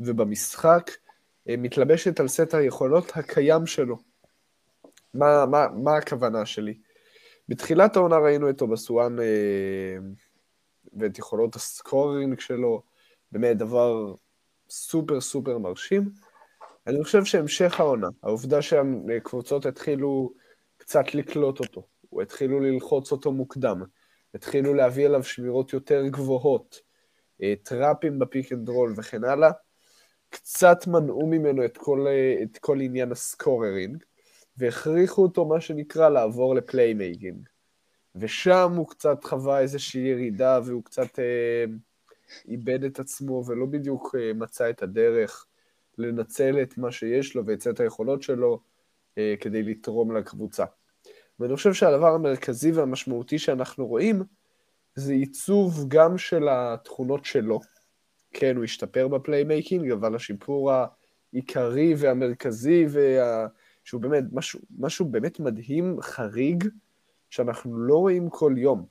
Speaker 2: ובמשחק אה, מתלבשת על סט היכולות הקיים שלו. מה, מה, מה הכוונה שלי? בתחילת העונה ראינו את אובסואן אה, ואת יכולות הסקורינג שלו, באמת דבר סופר סופר מרשים. אני חושב שהמשך העונה, העובדה שהקבוצות התחילו קצת לקלוט אותו, התחילו ללחוץ אותו מוקדם, התחילו להביא אליו שמירות יותר גבוהות, אה, טראפים ב pick and roll וכן הלאה, קצת מנעו ממנו את כל, אה, את כל עניין ה scoring, והכריחו אותו, מה שנקרא, לעבור ל playmaking. ושם הוא קצת חווה איזושהי ירידה, והוא קצת אה, איבד את עצמו, ולא בדיוק אה, מצא את הדרך לנצל את מה שיש לו ואת היכולות שלו אה, כדי לתרום לקבוצה. ואני חושב שהדבר המרכזי והמשמעותי שאנחנו רואים, זה עיצוב גם של התכונות שלו. כן, הוא השתפר ב playmaking, אבל השיפור העיקרי והמרכזי, וה... שהוא באמת משהו, משהו באמת מדהים, חריג, שאנחנו לא רואים כל יום.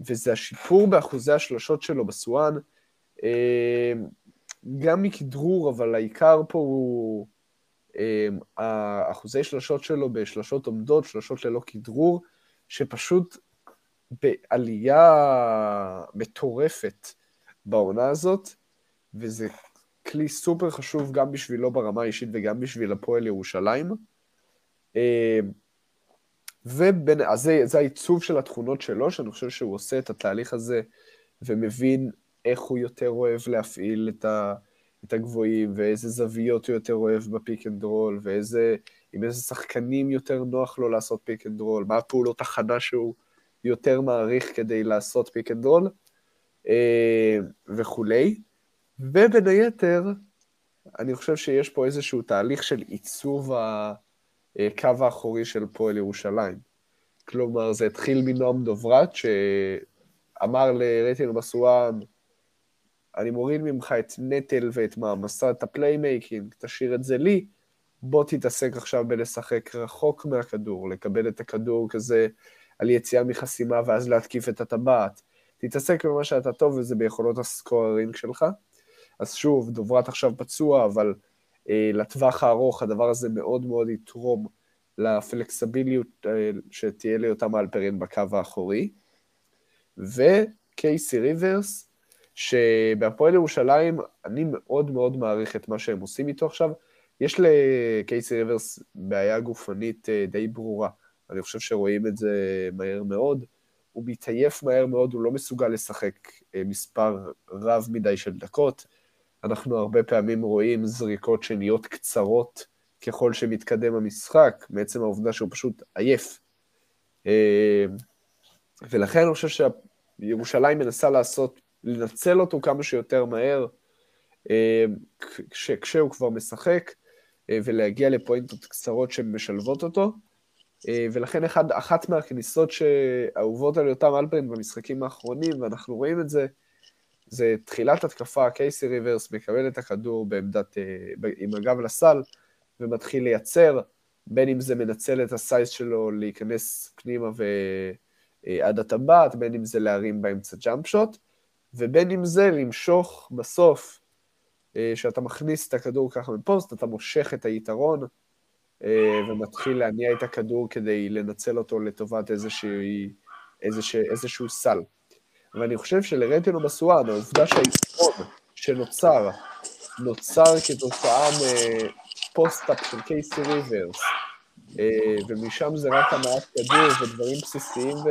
Speaker 2: וזה השיפור באחוזי השלשות של אובסוהאן, אה, גם מכדרור, אבל העיקר פה הוא אה, האחוזי שלשות שלו בשלשות עומדות, שלשות ללא כדרור, שפשוט בעלייה מטורפת בעונה הזאת, וזה כלי סופר חשוב גם בשבילו ברמה האישית וגם בשביל הפועל ירושלים. אה, ובין, אז זה, זה העיצוב של התכונות שלו, שאני חושב שהוא עושה את התהליך הזה ומבין איך הוא יותר אוהב להפעיל את, ה, את הגבוהים, ואיזה זוויות הוא יותר אוהב ב pick and roll, ואיזה, עם איזה שחקנים יותר נוח לו לעשות pick and roll, מה הפעולות הכנה שהוא יותר מעריך כדי לעשות pick and roll, אה, וכולי. ובין היתר, אני חושב שיש פה איזשהו תהליך של עיצוב הקו האחורי של פועל ירושלים. כלומר, זה התחיל מנועם דוברת, שאמר לרטין אובסוהאן, אני מוריד ממך את נטל ואת מעמסת ה playmaking, תשאיר את זה לי, בוא תתעסק עכשיו בלשחק רחוק מהכדור, לקבל את הכדור כזה על יציאה מחסימה ואז להתקיף את הטבעת. תתעסק במה שאתה טוב וזה ביכולות הסקוררינג שלך. אז שוב, דוברת עכשיו פצוע, אבל אה, לטווח הארוך הדבר הזה מאוד מאוד יתרום לפלקסביליות אה, שתהיה ליותם אלפרין בקו האחורי. וקייסי ריברס, שבהפועל ירושלים אני מאוד מאוד מעריך את מה שהם עושים איתו עכשיו. יש לקייסי ריברס בעיה גופנית אה, די ברורה. אני חושב שרואים את זה מהר מאוד. הוא מתעייף מהר מאוד, הוא לא מסוגל לשחק אה, מספר רב מדי של דקות. אנחנו הרבה פעמים רואים זריקות שנהיות קצרות ככל שמתקדם המשחק, מעצם העובדה שהוא פשוט עייף. אה, ולכן אני חושב שירושלים מנסה לעשות, לנצל אותו כמה שיותר מהר, אה, כש, כשהוא כבר משחק, אה, ולהגיע לפואנטות קצרות שמשלבות אותו. ולכן אחד, אחת מהכניסות שאהובות על יותם הלפרין במשחקים האחרונים, ואנחנו רואים את זה, זה תחילת התקפה, קייסי ריברס מקבל את הכדור בעמדת, אה, עם הגב לסל, ומתחיל לייצר, בין אם זה מנצל את ה size שלו להיכנס פנימה ועד אה, הטבעת, בין אם זה להרים באמצע jump shot, ובין אם זה למשוך בסוף, אה, שאתה מכניס את הכדור ככה מפוסט, אתה מושך את היתרון, ומתחיל להניע את הכדור כדי לנצל אותו לטובת איזשהו, איזשהו, איזשהו סל. ואני חושב שלרנטנו בסואן, העובדה שהיתרון שנוצר, נוצר כתוצאה מפוסט-אפ של קייסי ריברס, אה, ומשם זה רק הנעת כדור ודברים בסיסיים ו...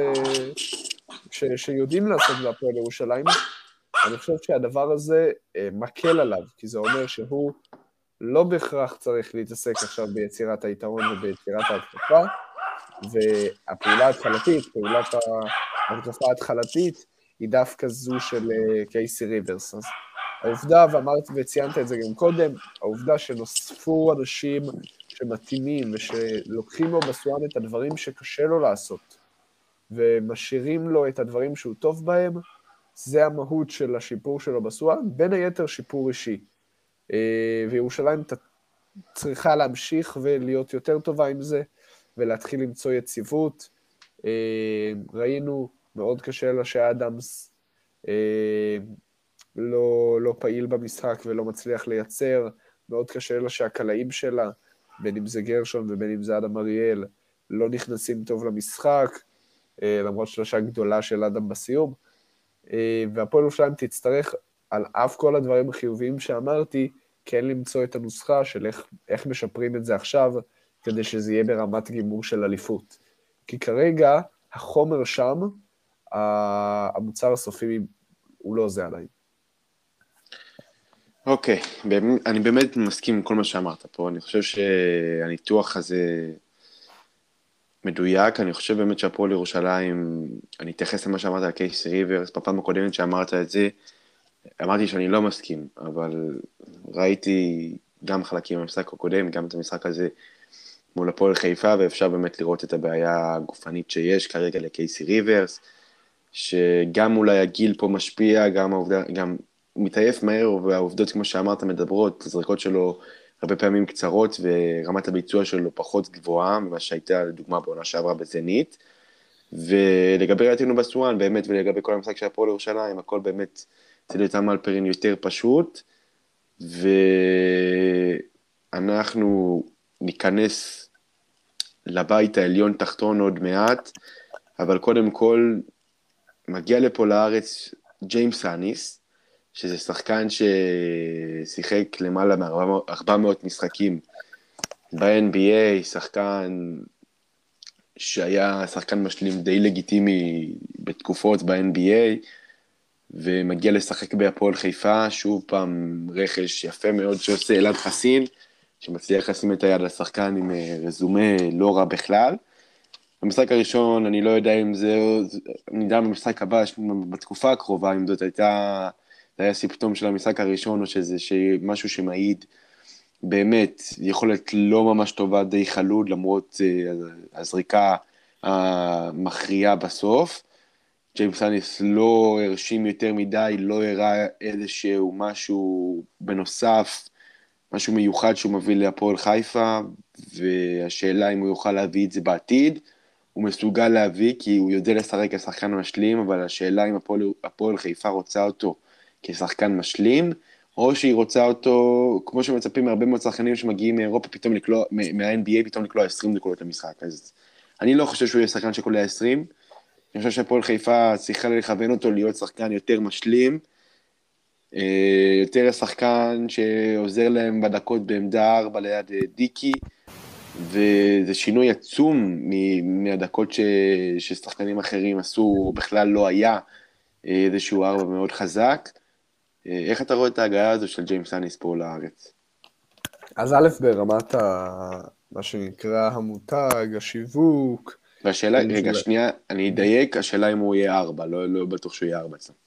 Speaker 2: ש... שיודעים לעשות בהפועל ירושלים, אני חושב שהדבר הזה אה, מקל עליו, כי זה אומר שהוא לא בהכרח צריך להתעסק עכשיו ביצירת היתרון וביצירת ההתקפה, והפעולה ההתחלתית, פעולת ההתקפה ההתחלתית, היא דווקא זו של אה, קייסי ריברס. אז העובדה, ואמרת וציינת את זה גם קודם, העובדה שנוספו אנשים שמתאימים ושלוקחים לו בסואן את הדברים שקשה לו לעשות, ומשאירים לו את הדברים שהוא טוב בהם, זה המהות של השיפור שלו בסואן, בין היתר שיפור אישי. אה, וירושלים צריכה להמשיך ולהיות יותר טובה עם זה, ולהתחיל למצוא יציבות. אה, ראינו מאוד קשה לה שאדמס אה, לא, לא פעיל במשחק ולא מצליח לייצר, מאוד קשה לה שהקלעים שלה, בין אם זה גרשון ובין אם זה אדם אריאל, לא נכנסים טוב למשחק, אה, למרות שלושה גדולה של אדם בסיום. אה, והפועל ירושלים תצטרך, על אף כל הדברים החיוביים שאמרתי, כן למצוא את הנוסחה של איך, איך משפרים את זה עכשיו, כדי שזה יהיה ברמת גימור של אליפות. כי כרגע החומר שם, המוצר הסופי הוא לא זה עדיין.
Speaker 1: אוקיי, okay, אני באמת מסכים עם כל מה שאמרת פה, אני חושב שהניתוח הזה מדויק, אני חושב באמת שהפועל ירושלים, אני אתייחס למה שאמרת על קייסי ריברס, בפעם הקודמת שאמרת את זה, אמרתי שאני לא מסכים, אבל ראיתי גם חלקים במשחק הקודם, גם את המשחק הזה מול הפועל חיפה, ואפשר באמת לראות את הבעיה הגופנית שיש כרגע לקייסי ריברס, שגם אולי הגיל פה משפיע, גם העובדה, גם הוא מתעייף מהר, והעובדות, כמו שאמרת, מדברות, הזריקות שלו הרבה פעמים קצרות, ורמת הביצוע שלו פחות גבוהה ממה שהייתה, לדוגמה, בעונה שעברה בזנית. ולגבי ראיתנו בסואן, באמת, ולגבי כל המשחק של הפועל ירושלים, הכל באמת אצל יותם אלפרין יותר פשוט, ואנחנו ניכנס לבית העליון תחתון עוד מעט, אבל קודם כל, מגיע לפה לארץ ג'יימס אניס, שזה שחקן ששיחק למעלה מ-400 משחקים ב-NBA, שחקן שהיה שחקן משלים די לגיטימי בתקופות ב-NBA, ומגיע לשחק בהפועל חיפה, שוב פעם רכש יפה מאוד שעושה אלעד חסין, שמצליח לשים את היד לשחקן עם אה, רזומה לא רע בכלל. במשחק הראשון, אני לא יודע אם זה, אני יודע במשחק הבא, בתקופה הקרובה, אם זאת הייתה, זה היה סימפטום של המשחק הראשון, או שזה משהו שמעיד באמת יכולת לא ממש טובה, די חלוד, למרות uh, הזריקה המכריעה בסוף. ג'יימס אניס לא הרשים יותר מדי, לא הראה איזשהו משהו בנוסף, משהו מיוחד שהוא מביא להפועל חיפה, והשאלה אם הוא יוכל להביא את זה בעתיד. הוא מסוגל להביא, כי הוא יודע לשחק כשחקן משלים, אבל השאלה אם הפועל, חיפה רוצה אותו כשחקן משלים, או שהיא רוצה אותו, כמו שמצפים מהרבה מאוד שחקנים שמגיעים מאירופה, פתאום לקלוע, מה-NBA, פתאום לקלוע 20 נקודות למשחק. אז אני לא חושב שהוא יהיה שחקן שקולע 20, אני חושב שהפועל חיפה צריכה לכוון אותו להיות שחקן יותר משלים, אה, יותר שחקן שעוזר להם בדקות בעמדה 4 ליד אה, דיקי, וזה שינוי עצום מהדקות ש... ששחקנים אחרים עשו, בכלל לא היה אה, איזשהו ארבע מאוד חזק. איך אתה רואה את ההגעה הזו של ג'יימס אניס פה לארץ?
Speaker 2: אז א', ברמת ה... מה שנקרא המותג, השיווק,
Speaker 1: והשאלה, רגע, שנייה, אני אדייק, השאלה אם הוא יהיה ארבע, לא, לא בטוח שהוא יהיה ארבע אצלנו.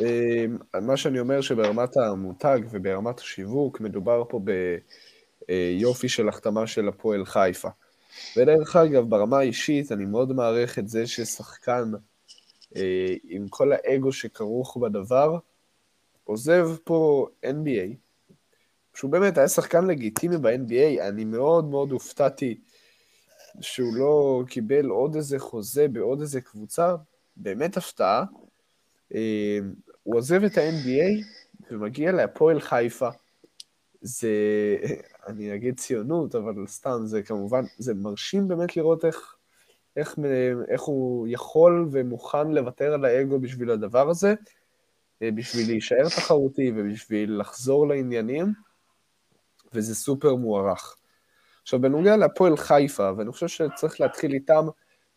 Speaker 2: אמ, מה שאני אומר שברמת המותג וברמת השיווק, מדובר פה ביופי של החתמה של הפועל חיפה. ודרך אגב, ברמה האישית, אני מאוד מעריך את זה ששחקן אה, עם כל האגו שכרוך בדבר, עוזב פה NBA, שהוא באמת היה שחקן לגיטימי ב-NBA, אני מאוד מאוד הופתעתי שהוא לא קיבל עוד איזה חוזה בעוד איזה קבוצה, באמת הפתעה. אה, הוא עוזב את ה-NBA ומגיע להפועל חיפה. זה, אני אגיד ציונות, אבל סתם, זה כמובן, זה מרשים באמת לראות איך, איך, איך הוא יכול ומוכן לוותר על האגו בשביל הדבר הזה, אה, בשביל להישאר תחרותי ובשביל לחזור לעניינים, וזה סופר מוערך. עכשיו, בנוגע להפועל חיפה, ואני חושב שצריך להתחיל איתם,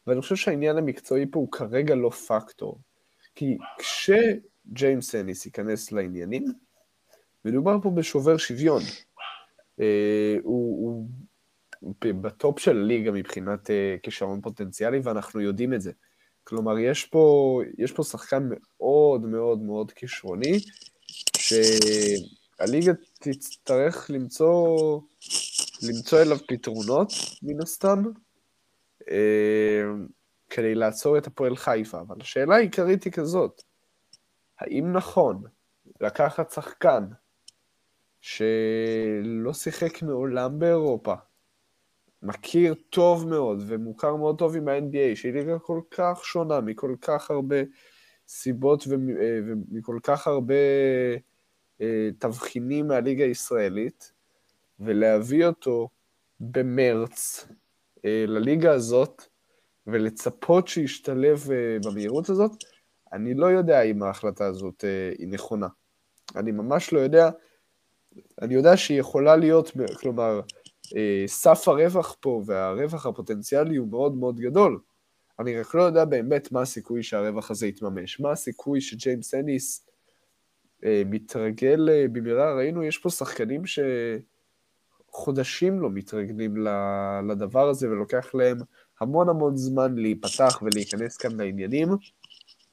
Speaker 2: ואני חושב שהעניין המקצועי פה הוא כרגע לא פקטור. כי כשג'יימס אניס ייכנס לעניינים, מדובר פה בשובר שוויון. אה, הוא, הוא בטופ של הליגה מבחינת אה, כישרון פוטנציאלי, ואנחנו יודעים את זה. כלומר, יש פה, יש פה שחקן מאוד מאוד מאוד כישרוני, שהליגה תצטרך למצוא למצוא אליו פתרונות, מן הסתם, אה, כדי לעצור את הפועל חיפה. אבל השאלה העיקרית היא כזאת, האם נכון לקחת שחקן שלא שיחק מעולם באירופה, מכיר טוב מאוד ומוכר מאוד טוב עם ה-NBA, שהיא ליגה כל כך שונה מכל כך הרבה סיבות אה, ומכל כך הרבה אה, תבחינים מהליגה הישראלית, ולהביא אותו במרץ אה, לליגה הזאת, ולצפות שישתלב במהירות הזאת, אני לא יודע אם ההחלטה הזאת היא נכונה. אני ממש לא יודע. אני יודע שהיא יכולה להיות, כלומר, סף הרווח פה והרווח הפוטנציאלי הוא מאוד מאוד גדול. אני רק לא יודע באמת מה הסיכוי שהרווח הזה יתממש. מה הסיכוי שג'יימס אניס מתרגל במהרה. ראינו, יש פה שחקנים ש... חודשים לא מתרגלים לדבר הזה, ולוקח להם המון המון זמן להיפתח ולהיכנס כאן לעניינים.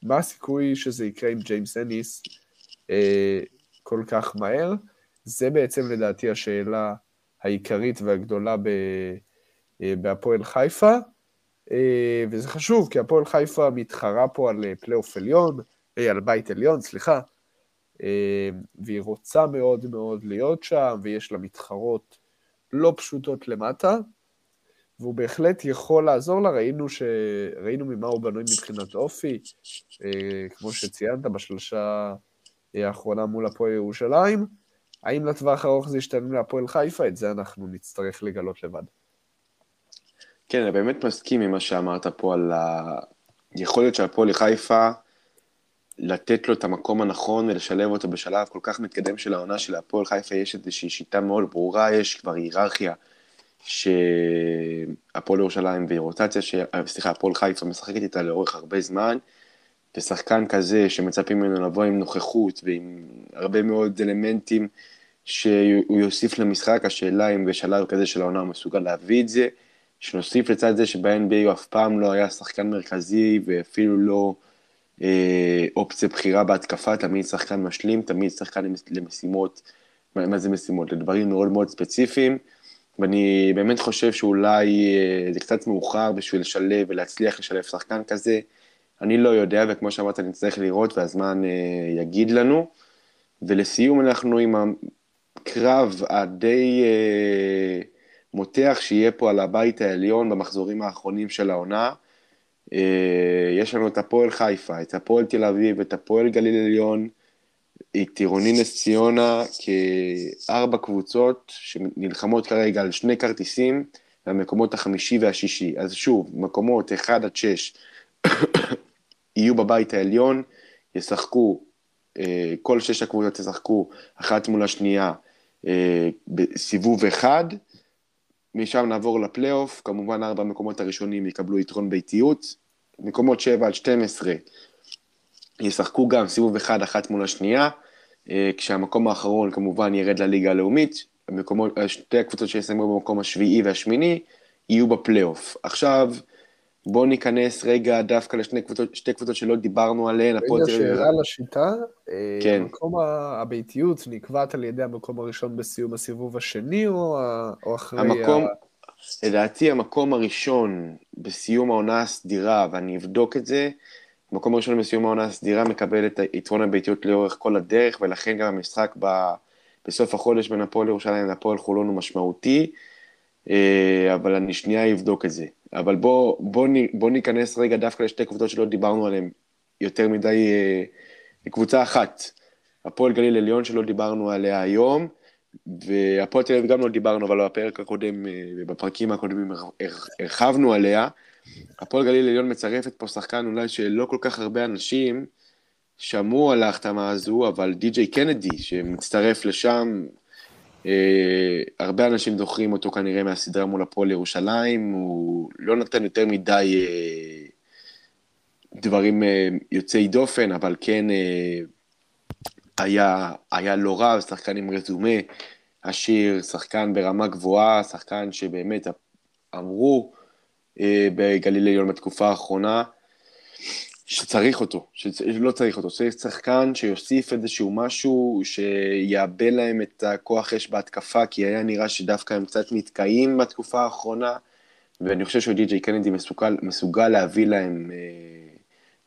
Speaker 2: מה הסיכוי שזה יקרה עם ג'יימס אניס אה, כל כך מהר? זה בעצם לדעתי השאלה העיקרית והגדולה אה, בהפועל חיפה, אה, וזה חשוב, כי הפועל חיפה מתחרה פה על אה, פלייאוף עליון, על בית עליון, סליחה, והיא רוצה מאוד מאוד להיות שם, ויש לה מתחרות לא פשוטות למטה, והוא בהחלט יכול לעזור לה, ראינו, ש... ראינו ממה הוא בנוי מבחינת אופי, כמו שציינת בשלושה האחרונה מול הפועל ירושלים. האם לטווח הארוך זה ישתנה להפועל חיפה? את זה אנחנו נצטרך לגלות לבד.
Speaker 1: כן, אני באמת מסכים עם מה שאמרת פה על היכולת של הפועל חיפה לתת לו את המקום הנכון ולשלב אותו בשלב כל כך מתקדם של העונה של הפועל חיפה, יש איזושהי שיטה מאוד ברורה, יש כבר היררכיה שהפועל ירושלים ורוטציה, ש... סליחה, הפועל חיפה משחקת איתה לאורך הרבה זמן, ושחקן כזה שמצפים ממנו לבוא עם נוכחות ועם הרבה מאוד אלמנטים שהוא יוסיף למשחק, השאלה אם בשלב כזה של העונה הוא מסוגל להביא את זה, שנוסיף לצד זה שב-NBA הוא אף פעם לא היה שחקן מרכזי ואפילו לא אה, אופציה בחירה בהתקפה, תמיד שחקן משלים, תמיד שחקן למשימות, מה, מה זה משימות? לדברים מאוד מאוד ספציפיים. ואני באמת חושב שאולי אה, זה קצת מאוחר בשביל לשלב ולהצליח לשלב שחקן כזה. אני לא יודע, וכמו שאמרת, צריך לראות והזמן אה, יגיד לנו. ולסיום אנחנו עם הקרב הדי אה, מותח שיהיה פה על הבית העליון במחזורים האחרונים של העונה. יש לנו את הפועל חיפה, את הפועל תל אביב, את הפועל גליל עליון. את עירוני נס ציונה כארבע קבוצות שנלחמות כרגע על שני כרטיסים למקומות החמישי והשישי. אז שוב, מקומות 1 עד 6 יהיו בבית העליון, ישחקו, אה, כל שש הקבוצות ישחקו אחת מול השנייה אה, בסיבוב אחד, משם נעבור לפלייאוף, כמובן ארבע המקומות הראשונים יקבלו יתרון ביתיות, מקומות 7 עד 12 ישחקו גם סיבוב אחד אחת מול השנייה, אה, כשהמקום האחרון כמובן ירד לליגה הלאומית, המקומות, שתי הקבוצות שיסיימו במקום השביעי והשמיני יהיו בפלייאוף. עכשיו, בואו ניכנס רגע דווקא לשתי קבוצות, קבוצות שלא דיברנו עליהן.
Speaker 2: רגע, שאלה לשיטה. אה, כן. המקום הביתיות נקבעת על ידי המקום הראשון בסיום הסיבוב השני, או, או אחרי...
Speaker 1: המקום, ה... לדעתי המקום הראשון בסיום העונה הסדירה, ואני אבדוק את זה, מקום ראשון בסיום העונה הסדירה מקבל את יתרון הביתיות לאורך כל הדרך, ולכן גם המשחק ב, בסוף החודש בין הפועל ירושלים להפועל חולון הוא משמעותי, אבל אני שנייה אבדוק את זה. אבל בוא, בוא, בוא ניכנס רגע דווקא לשתי קבוצות שלא דיברנו עליהן יותר מדי, אה, קבוצה אחת, הפועל גליל עליון שלא דיברנו עליה היום, והפועל תל אביב גם לא דיברנו, אבל בפרק הקודם, אה, בפרקים הקודמים הרחבנו עליה. הפועל גליל עליון מצרפת פה שחקן אולי שלא כל כך הרבה אנשים שמעו על ההחתמה הזו, אבל די.ג'יי קנדי שמצטרף לשם, אה, הרבה אנשים זוכרים אותו כנראה מהסדרה מול הפועל ירושלים, הוא לא נתן יותר מדי אה, דברים אה, יוצאי דופן, אבל כן אה, היה, היה לא רע, שחקן עם רזומה עשיר, שחקן ברמה גבוהה, שחקן שבאמת אמרו, אה, בגליל עליון בתקופה האחרונה, שצריך אותו, שלא צריך אותו, צריך שחקן שיוסיף איזשהו משהו שיאבד להם את הכוח אש בהתקפה, כי היה נראה שדווקא הם קצת נתקעים בתקופה האחרונה, ואני חושב שדי.ג'יי קנדי מסוגל, מסוגל להביא להם אה,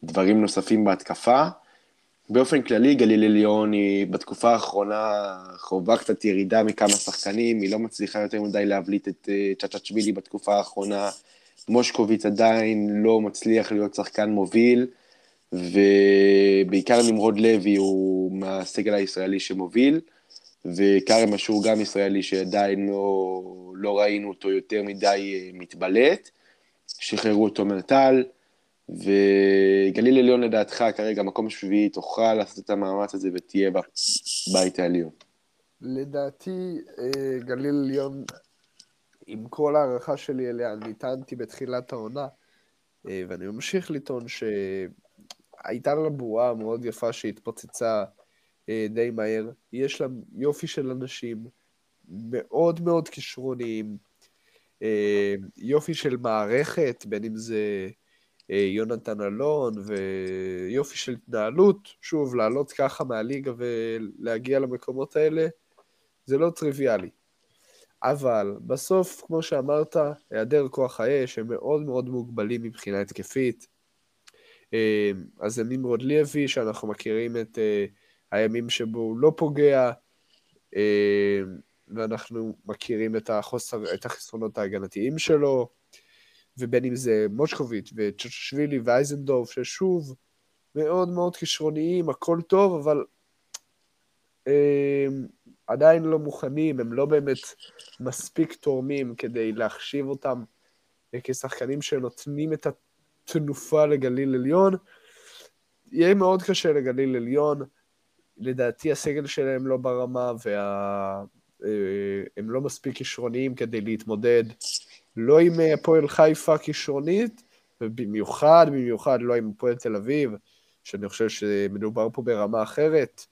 Speaker 1: דברים נוספים בהתקפה. באופן כללי, גליל עליון היא בתקופה האחרונה חווה קצת ירידה מכמה שחקנים, היא לא מצליחה יותר מדי להבליט את אה, צ'אצ'אצ'ווילי בתקופה האחרונה. מושקוביץ עדיין לא מצליח להיות שחקן מוביל, ובעיקר נמרוד לוי הוא מהסגל הישראלי שמוביל, וכרם אשור גם ישראלי שעדיין לא, לא ראינו אותו יותר מדי אה, מתבלט. שחררו את תומר טל, וגליל עליון לדעתך כרגע מקום שביעי תוכל לעשות את המאמץ הזה ותהיה בבית העליון.
Speaker 2: לדעתי אה, גליל עליון עם כל הערכה שלי אליה, אני טענתי בתחילת העונה, אה, ואני ממשיך לטעון שהייתה לה בועה מאוד יפה שהתפוצצה אה, די מהר. יש לה יופי של אנשים, מאוד מאוד כישרוניים, אה, יופי של מערכת, בין אם זה יונתן אלון, ויופי של התנהלות, שוב, לעלות ככה מהליגה ולהגיע למקומות האלה, זה לא טריוויאלי. אבל בסוף, כמו שאמרת, היעדר כוח האש, הם מאוד מאוד מוגבלים מבחינה התקפית. אז זה נמרוד לוי, שאנחנו מכירים את הימים שבו הוא לא פוגע, ואנחנו מכירים את, החוסר, את החסרונות ההגנתיים שלו, ובין אם זה מושקוביץ' וצ'צ'שווילי ואייזנדורף, ששוב, מאוד מאוד כישרוניים, הכל טוב, אבל אה, עדיין לא מוכנים, הם לא באמת מספיק תורמים כדי להחשיב אותם כשחקנים שנותנים את התנופה לגליל עליון. יהיה מאוד קשה לגליל עליון, לדעתי הסגל שלהם לא ברמה והם וה... לא מספיק כישרוניים כדי להתמודד לא עם אה, הפועל חיפה כישרונית, ובמיוחד, במיוחד לא עם הפועל תל אביב, שאני חושב שמדובר פה ברמה אחרת.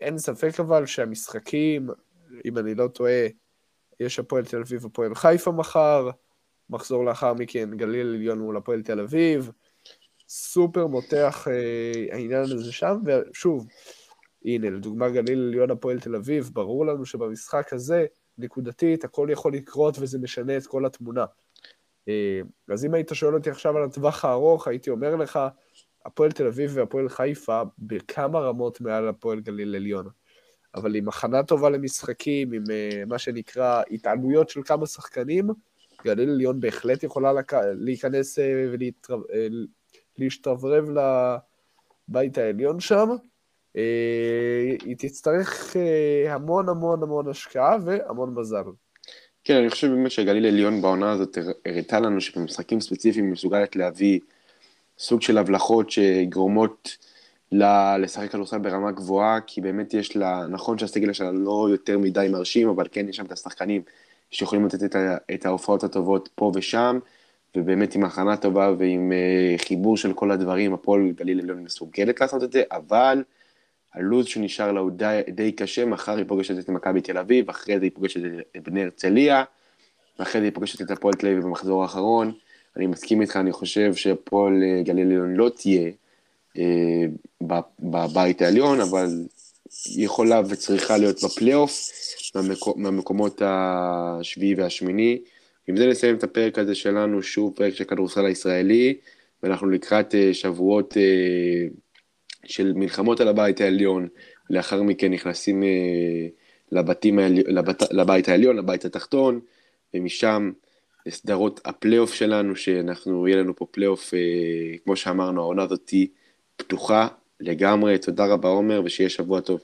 Speaker 2: אין ספק אבל שהמשחקים, אם אני לא טועה, יש הפועל תל אביב והפועל חיפה מחר, מחזור לאחר מכן גליל עליון מול הפועל תל אביב. סופר מותח אה, העניין הזה שם, ושוב, הנה, לדוגמה גליל עליון הפועל תל אביב, ברור לנו שבמשחק הזה, נקודתית, הכל יכול לקרות וזה משנה את כל התמונה. אה, אז אם היית שואל אותי עכשיו על הטווח הארוך, הייתי אומר לך, הפועל תל אביב והפועל חיפה בכמה רמות מעל הפועל גליל עליון. אבל עם הכנה טובה למשחקים, עם uh, מה שנקרא התעלויות של כמה שחקנים, גליל עליון בהחלט יכולה לק... להיכנס uh, ולהשתרברב לבית העליון שם. אה, היא תצטרך אה, המון המון המון השקעה והמון מזל.
Speaker 1: כן, אני חושב באמת שגליל עליון בעונה הזאת הראתה לנו שבמשחקים ספציפיים מסוגלת להביא סוג של הבלחות שגורמות לה לשחק כדורסל ברמה גבוהה, כי באמת יש לה, נכון שהסגל שלה לא יותר מדי מרשים, אבל כן יש שם את השחקנים שיכולים לתת את, את ההופעות הטובות פה ושם, ובאמת עם הכנה טובה ועם uh, חיבור של כל הדברים, הפועל גליל עליון מסוגלת לעשות את זה, אבל הלו"ז שנשאר לה הוא די, די קשה, מחר היא פוגשת את מכבי תל אביב, אחרי זה היא פוגשת את בני הרצליה, ואחרי זה היא פוגשת את הפועל תל אביב במחזור האחרון. אני מסכים איתך, אני חושב שהפועל אה, גליל עליון לא תהיה אה, בבית העליון, אבל היא יכולה וצריכה להיות בפלייאוף מהמקו, מהמקומות השביעי והשמיני. עם זה נסיים את הפרק הזה שלנו, שוב פרק של כדורסל הישראלי, ואנחנו לקראת אה, שבועות... של מלחמות על הבית העליון, לאחר מכן נכנסים לבתים. לבית העליון, לבית התחתון, ומשם לסדרות הפלייאוף שלנו, שאנחנו, יהיה לנו פה פלייאוף, אה, כמו שאמרנו, העונה הזאת פתוחה לגמרי. תודה רבה עומר, ושיהיה שבוע טוב.